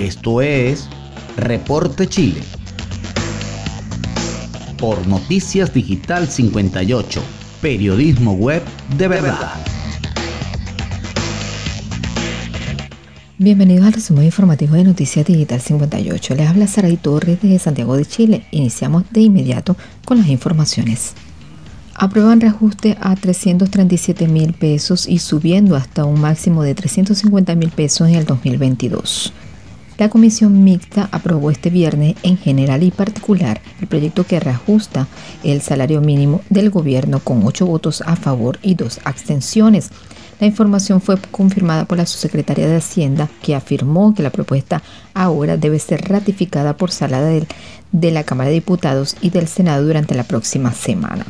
Esto es Reporte Chile. Por Noticias Digital 58, periodismo web de verdad. Bienvenidos al resumen informativo de Noticias Digital 58. Les habla Saray Torres de Santiago de Chile. Iniciamos de inmediato con las informaciones. Aprueban reajuste a 337 mil pesos y subiendo hasta un máximo de 350 mil pesos en el 2022. La comisión mixta aprobó este viernes en general y particular el proyecto que reajusta el salario mínimo del gobierno con ocho votos a favor y dos abstenciones. La información fue confirmada por la subsecretaria de Hacienda, que afirmó que la propuesta ahora debe ser ratificada por sala de la Cámara de Diputados y del Senado durante la próxima semana.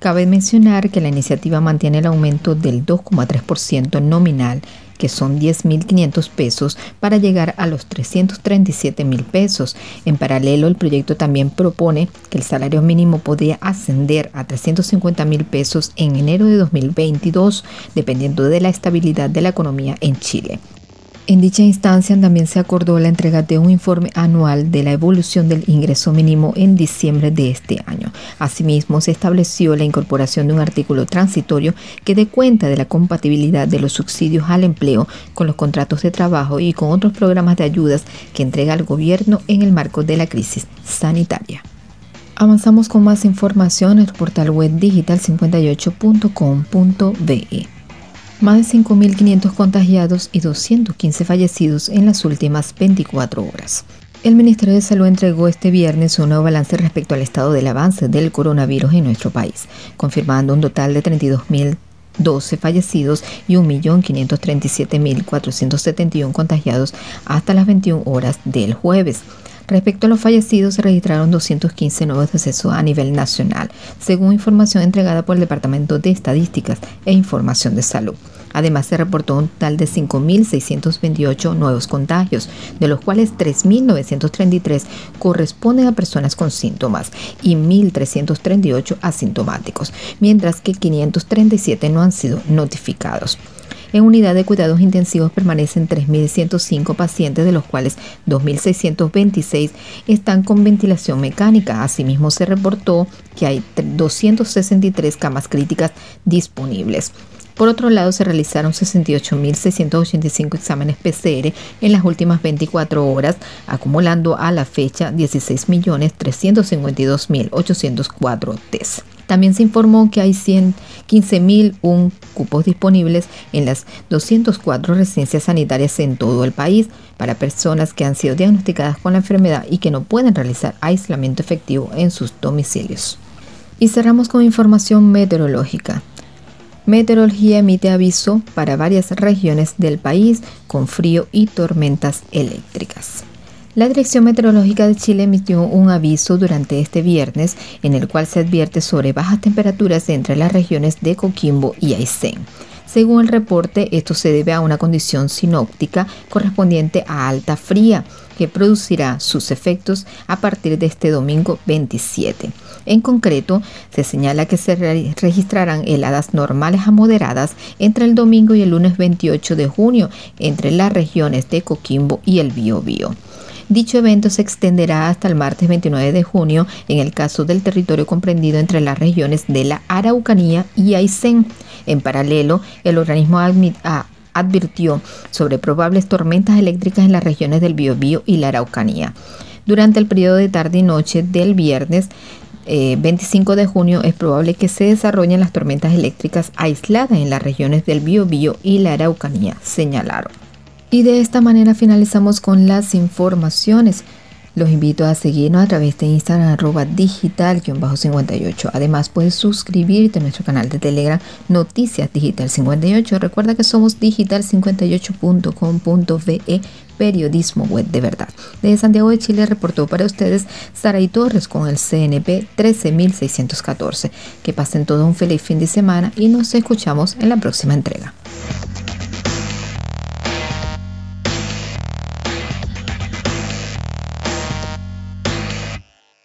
Cabe mencionar que la iniciativa mantiene el aumento del 2,3% nominal que son 10.500 pesos, para llegar a los 337.000 pesos. En paralelo, el proyecto también propone que el salario mínimo podría ascender a 350.000 pesos en enero de 2022, dependiendo de la estabilidad de la economía en Chile. En dicha instancia también se acordó la entrega de un informe anual de la evolución del ingreso mínimo en diciembre de este año. Asimismo, se estableció la incorporación de un artículo transitorio que dé cuenta de la compatibilidad de los subsidios al empleo con los contratos de trabajo y con otros programas de ayudas que entrega el gobierno en el marco de la crisis sanitaria. Avanzamos con más información en el portal web digital58.com.be más de 5.500 contagiados y 215 fallecidos en las últimas 24 horas. El Ministerio de Salud entregó este viernes un nuevo balance respecto al estado del avance del coronavirus en nuestro país, confirmando un total de 32.012 fallecidos y 1.537.471 contagiados hasta las 21 horas del jueves. Respecto a los fallecidos, se registraron 215 nuevos decesos a nivel nacional, según información entregada por el Departamento de Estadísticas e Información de Salud. Además, se reportó un total de 5.628 nuevos contagios, de los cuales 3.933 corresponden a personas con síntomas y 1.338 asintomáticos, mientras que 537 no han sido notificados. En unidad de cuidados intensivos permanecen 3.105 pacientes, de los cuales 2.626 están con ventilación mecánica. Asimismo, se reportó que hay 263 camas críticas disponibles. Por otro lado, se realizaron 68.685 exámenes PCR en las últimas 24 horas, acumulando a la fecha 16.352.804 test. También se informó que hay 15.001 cupos disponibles en las 204 residencias sanitarias en todo el país para personas que han sido diagnosticadas con la enfermedad y que no pueden realizar aislamiento efectivo en sus domicilios. Y cerramos con información meteorológica. Meteorología emite aviso para varias regiones del país con frío y tormentas eléctricas. La Dirección Meteorológica de Chile emitió un aviso durante este viernes en el cual se advierte sobre bajas temperaturas entre las regiones de Coquimbo y Aysén. Según el reporte, esto se debe a una condición sinóptica correspondiente a alta fría que producirá sus efectos a partir de este domingo 27. En concreto, se señala que se registrarán heladas normales a moderadas entre el domingo y el lunes 28 de junio entre las regiones de Coquimbo y el Biobío. Dicho evento se extenderá hasta el martes 29 de junio en el caso del territorio comprendido entre las regiones de la Araucanía y Aysén. En paralelo, el organismo advirtió sobre probables tormentas eléctricas en las regiones del Biobío y la Araucanía. Durante el periodo de tarde y noche del viernes 25 eh, de junio es probable que se desarrollen las tormentas eléctricas aisladas en las regiones del Biobío y la Araucanía, señalaron. Y de esta manera finalizamos con las informaciones. Los invito a seguirnos a través de Instagram arroba digital-58. Además puedes suscribirte a nuestro canal de Telegram Noticias Digital 58. Recuerda que somos digital58.com.be periodismo web de verdad. Desde Santiago de Chile reportó para ustedes Saray Torres con el CNP 13614. Que pasen todo un feliz fin de semana y nos escuchamos en la próxima entrega.